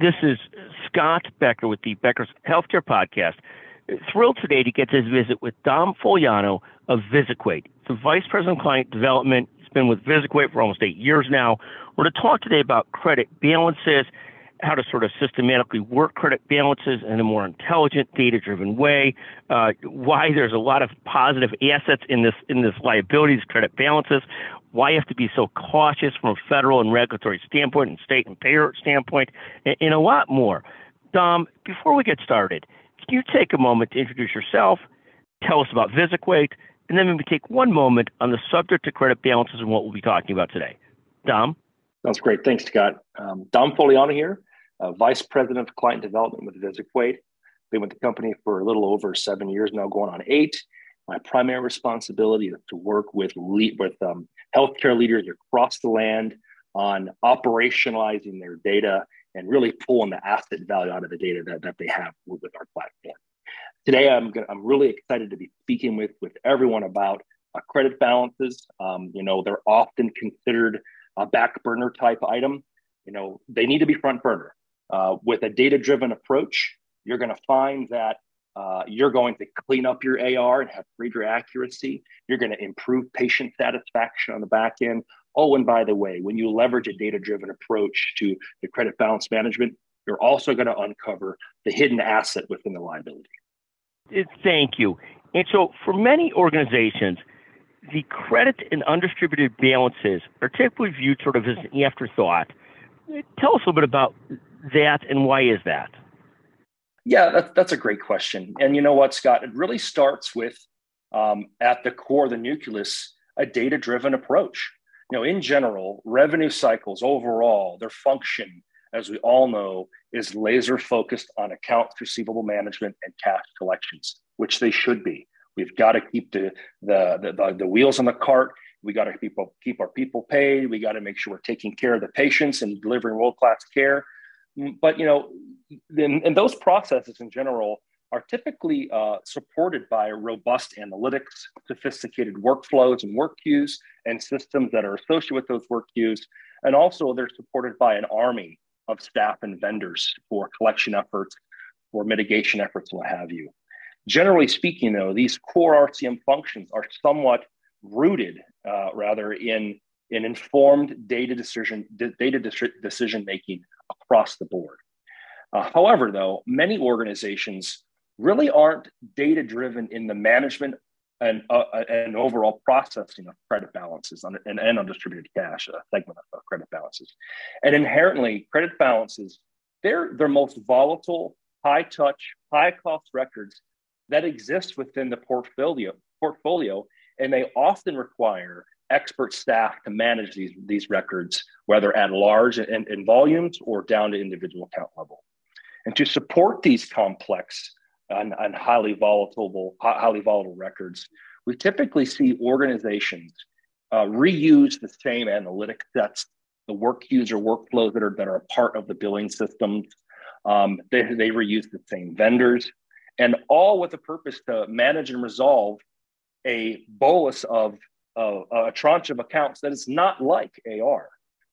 This is Scott Becker with the Becker's Healthcare Podcast. Thrilled today to get to visit with Dom Fogliano of VisIQuate. the Vice President of Client Development. He's been with VisIQuate for almost eight years now. We're to talk today about credit balances, how to sort of systematically work credit balances in a more intelligent, data-driven way. Uh, why there's a lot of positive assets in this in this liabilities credit balances. Why you have to be so cautious from a federal and regulatory standpoint, and state and payer standpoint, and, and a lot more. Dom, before we get started, can you take a moment to introduce yourself, tell us about VisIQuate, and then maybe take one moment on the subject of credit balances and what we'll be talking about today. Dom? Sounds great. Thanks, Scott. Um, Dom Fogliano here uh, Vice President of Client Development with VisIQuate. Been with the company for a little over seven years now, going on eight. My primary responsibility is to work with lead, with um, healthcare leaders across the land on operationalizing their data and really pulling the asset value out of the data that, that they have with, with our platform. Today, I'm gonna, I'm really excited to be speaking with with everyone about uh, credit balances. Um, you know, they're often considered a back burner type item. You know, they need to be front burner. Uh, with a data driven approach, you're going to find that uh, you're going to clean up your AR and have greater accuracy. You're going to improve patient satisfaction on the back end. Oh, and by the way, when you leverage a data driven approach to the credit balance management, you're also going to uncover the hidden asset within the liability. Thank you. And so, for many organizations, the credit and undistributed balances are typically viewed sort of as an afterthought. Tell us a little bit about that and why is that? Yeah, that, that's a great question. And you know what, Scott? It really starts with, um, at the core, the nucleus, a data driven approach. You know, in general, revenue cycles overall, their function, as we all know, is laser focused on accounts receivable management and cash collections, which they should be. We've got to keep the, the, the, the wheels on the cart. We got to keep, keep our people paid. We got to make sure we're taking care of the patients and delivering world class care. But you know, and those processes in general are typically uh, supported by robust analytics, sophisticated workflows and work queues, and systems that are associated with those work queues. And also, they're supported by an army of staff and vendors for collection efforts, for mitigation efforts, what have you. Generally speaking, though, these core RCM functions are somewhat rooted, uh, rather, in, in informed data decision data decision making across the board. Uh, however, though, many organizations really aren't data driven in the management and, uh, uh, and overall processing of credit balances on, and, and undistributed cash, a segment of credit balances. And inherently, credit balances, they're their most volatile, high touch, high cost records that exist within the portfolio, portfolio, and they often require expert staff to manage these, these records, whether at large in, in volumes or down to individual account level. And to support these complex and, and highly volatile, highly volatile records, we typically see organizations uh, reuse the same analytic sets, the work user workflows that are that are a part of the billing systems. Um, they, they reuse the same vendors, and all with the purpose to manage and resolve a bolus of uh, a tranche of accounts that is not like AR.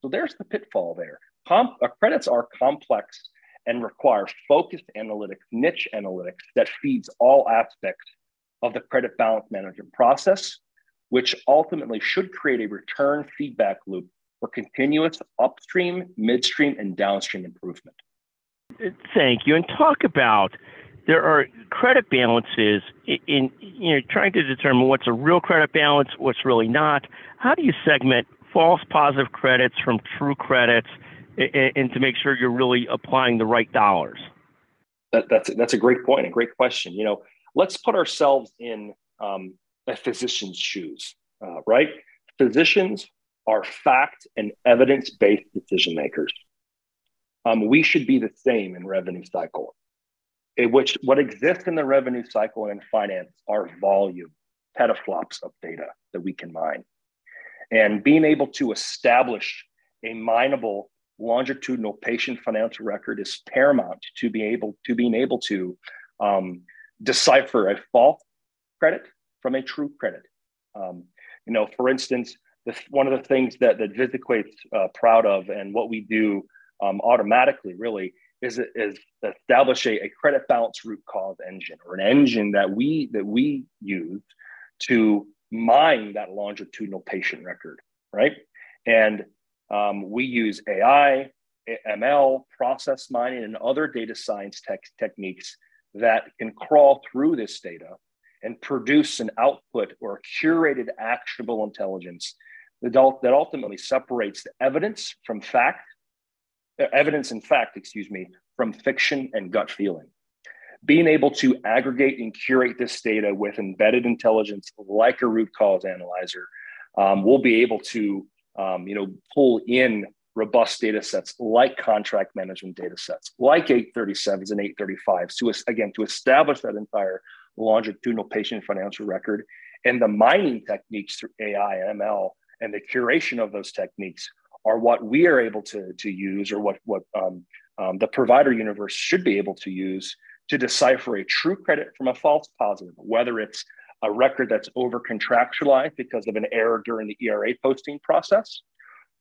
So there's the pitfall there. Com- uh, credits are complex and require focused analytics, niche analytics that feeds all aspects of the credit balance management process, which ultimately should create a return feedback loop for continuous upstream, midstream, and downstream improvement. Thank you. And talk about there are credit balances in, you know trying to determine what's a real credit balance, what's really not. How do you segment false positive credits from true credits, and, and to make sure you're really applying the right dollars? That, that's that's a great point, a great question. You know, let's put ourselves in um, a physician's shoes, uh, right? Physicians are fact and evidence based decision makers. Um, we should be the same in revenue cycle in which what exists in the revenue cycle and in finance are volume, petaflops of data that we can mine. And being able to establish a mineable longitudinal patient financial record is paramount to be able to being able to um, decipher a false credit from a true credit. Um, you know, for instance, this, one of the things that that VisIQuate's uh, proud of, and what we do um, automatically, really, is, is establish a, credit balance root cause engine or an engine that we that we use to mine that longitudinal patient record, right? And um, we use AI, ML, process mining, and other data science tech, techniques that can crawl through this data and produce an output or curated actionable intelligence that, that ultimately separates the evidence from fact, evidence and fact, excuse me, from fiction and gut feeling. Being able to aggregate and curate this data with embedded intelligence like a root cause analyzer, um, we'll be able to um, you know, pull in robust data sets like contract management data sets, like 837s and 835s, to again to establish that entire longitudinal patient financial record and the mining techniques through AI and ML and the curation of those techniques are what we are able to, to use or what, what um, um, the provider universe should be able to use to decipher a true credit from a false positive, whether it's a record that's over contractualized because of an error during the ERA posting process,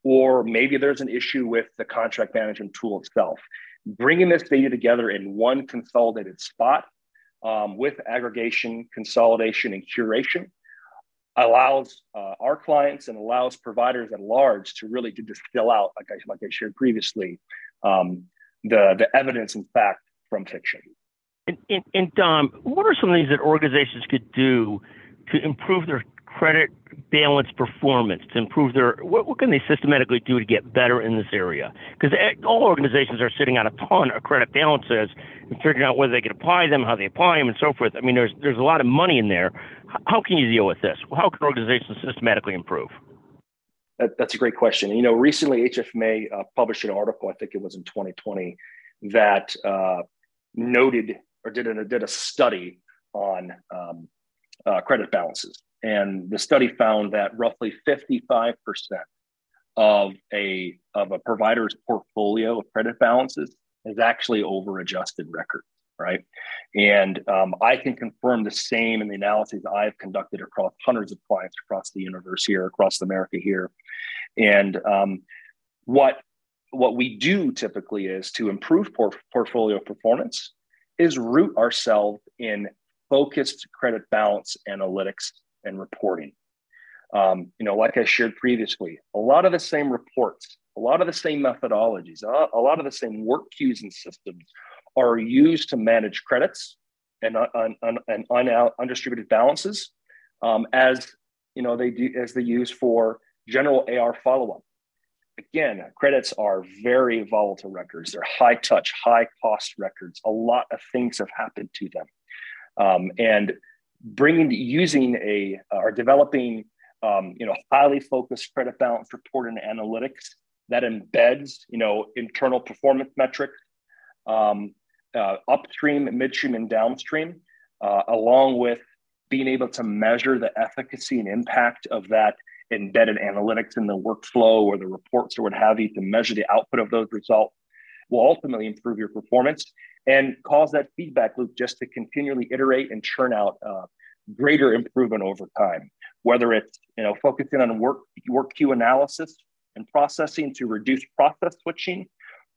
or maybe there's an issue with the contract management tool itself. Bringing this data together in one consolidated spot um, with aggregation, consolidation, and curation allows uh, our clients and allows providers at large to really to distill out, like I, like I shared previously, um, the, the evidence and fact from fiction. And, and, and Dom, what are some things that organizations could do to improve their credit balance performance to improve their what, what, can they systematically do to get better in this area? Because all organizations are sitting on a ton of credit balances and figuring out whether they can apply them how they apply them and so forth. I mean there's there's a lot of money in there. How can you deal with this? How can organizations systematically improve? That, that's a great question. You know recently hfma uh, published an article i think it was in 2020 that uh, noted or did a, did a study on um, uh, credit balances and the study found that roughly 55% of a, of a provider's portfolio of credit balances is actually over adjusted records, right? And um, I can confirm the same in the analyses I've conducted across hundreds of clients across the universe here, across America here. And um, what, what we do typically is to improve por- portfolio performance is root ourselves in focused credit balance analytics and reporting. Um, you know, like I shared previously, a lot of the same reports, a lot of the same methodologies, a, lot of the same work queues and systems are used to manage credits and, uh, and, and undistributed balances um, as you know they do as they use for general AR follow-up. Again, credits are very volatile records. They're high touch, high cost records. A lot of things have happened to them. Um, and bringing using a uh, or developing um, you know highly focused credit balance report and analytics that embeds you know internal performance metrics um, uh, upstream midstream and downstream uh, along with being able to measure the efficacy and impact of that embedded analytics in the workflow or the reports or what have you to measure the output of those results will ultimately improve your performance and cause that feedback loop just to continually iterate and churn out uh, greater improvement over time. Whether it's you know focusing on work work queue analysis and processing to reduce process switching,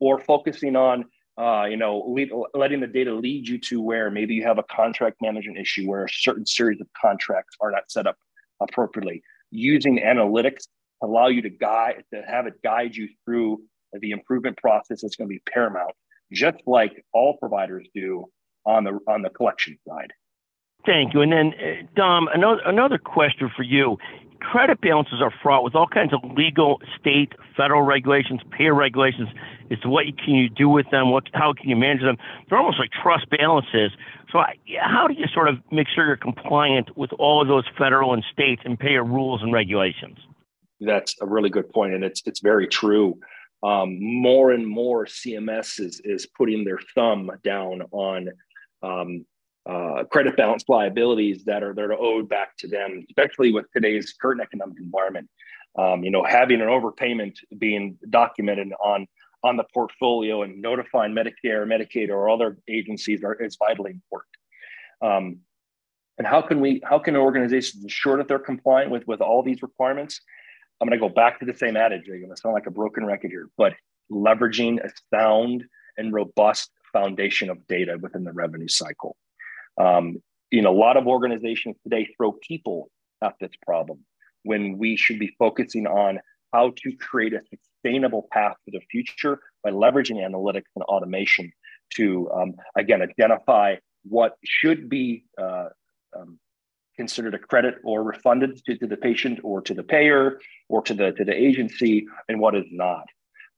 or focusing on uh, you know lead, letting the data lead you to where maybe you have a contract management issue where a certain series of contracts are not set up appropriately. Using analytics allow you to guide to have it guide you through the improvement process is going to be paramount just like all providers do on the on the collection side. Thank you. And then, uh, Dom, another another question for you. Credit balances are fraught with all kinds of legal, state, federal regulations, payer regulations as to what you, can you do with them, what how can you manage them. They're almost like trust balances. So, I, how do you sort of make sure you're compliant with all of those federal and state and payer rules and regulations? That's a really good point, and it's it's very true um, more and more CMS is, is putting their thumb down on um, uh, credit balance liabilities that are that are owed back to them, especially with today's current economic environment. Um, you know, having an overpayment being documented on on the portfolio and notifying Medicare, Medicaid, or other agencies are, is vitally important. Um, and how can we how can organizations ensure that they're compliant with with all these requirements I'm going to go back to the same adage. I'm going to sound like a broken record here, but leveraging a sound and robust foundation of data within the revenue cycle. Um, you know, a lot of organizations today throw people at this problem when we should be focusing on how to create a sustainable path to the future by leveraging analytics and automation to, um, again, identify what should be uh, um, considered a credit or refunded to, to, the patient or to the payer or to the, to the agency and what is not.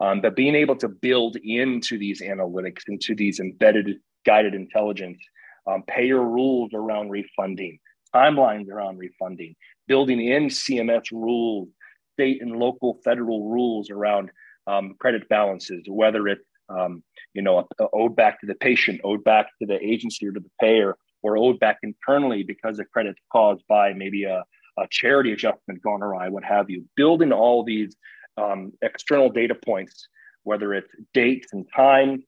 Um, but being able to build into these analytics, into these embedded guided intelligence, um, payer rules around refunding, timelines around refunding, building in CMS rules, state and local federal rules around um, credit balances, whether it's um, you know owed back to the patient, owed back to the agency or to the payer, or owed back internally because of credits caused by maybe a, a charity adjustment gone awry, what have you. Building all these um, external data points, whether it's dates and time,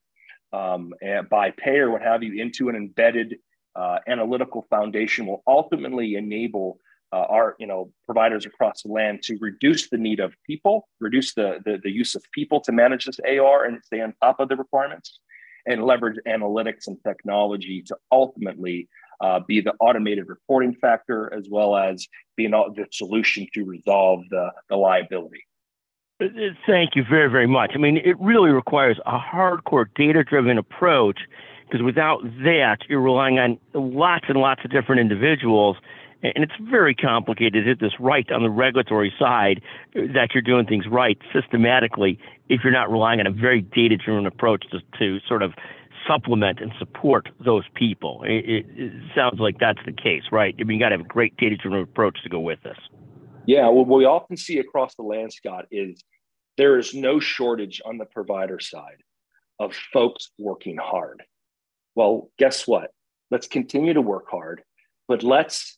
um, and by payer, what have you, into an embedded uh, analytical foundation will ultimately enable uh, our you know providers across the land to reduce the need of people, reduce the, the, the use of people to manage this AR and stay on top of the requirements, and leverage analytics and technology to ultimately uh, be the automated reporting factor as well as being the solution to resolve the, the liability. Uh, thank you very, very much. I mean, it really requires a hardcore data driven approach because without that, you're relying on lots and lots of different individuals and it's very complicated to hit this right on the regulatory side that you're doing things right systematically if you're not relying on a very data driven approach to, to sort of supplement and support those people. It, it, it, sounds like that's the case, right? I mean, you got to have a great data driven approach to go with this. Yeah, well, what we often see across the land, Scott, is there is no shortage on the provider side of folks working hard. Well, guess what? Let's continue to work hard, but let's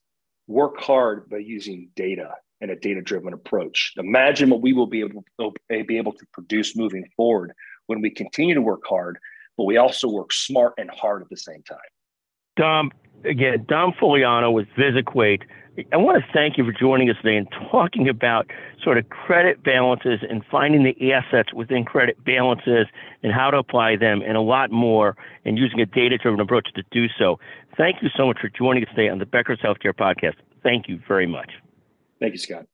work hard by using data and a data driven approach. Imagine what we will be able, to, be able to produce moving forward when we continue to work hard, but we also work smart and hard at the same time. Dom, again, Dom Fogliano with VisIQuate. I want to thank you for joining us today and talking about sort of credit balances and finding the assets within credit balances and how to apply them and a lot more and using a data driven approach to do so. Thank you so much for joining us today on the Becker's Healthcare Podcast. Thank you very much. Thank you, Scott.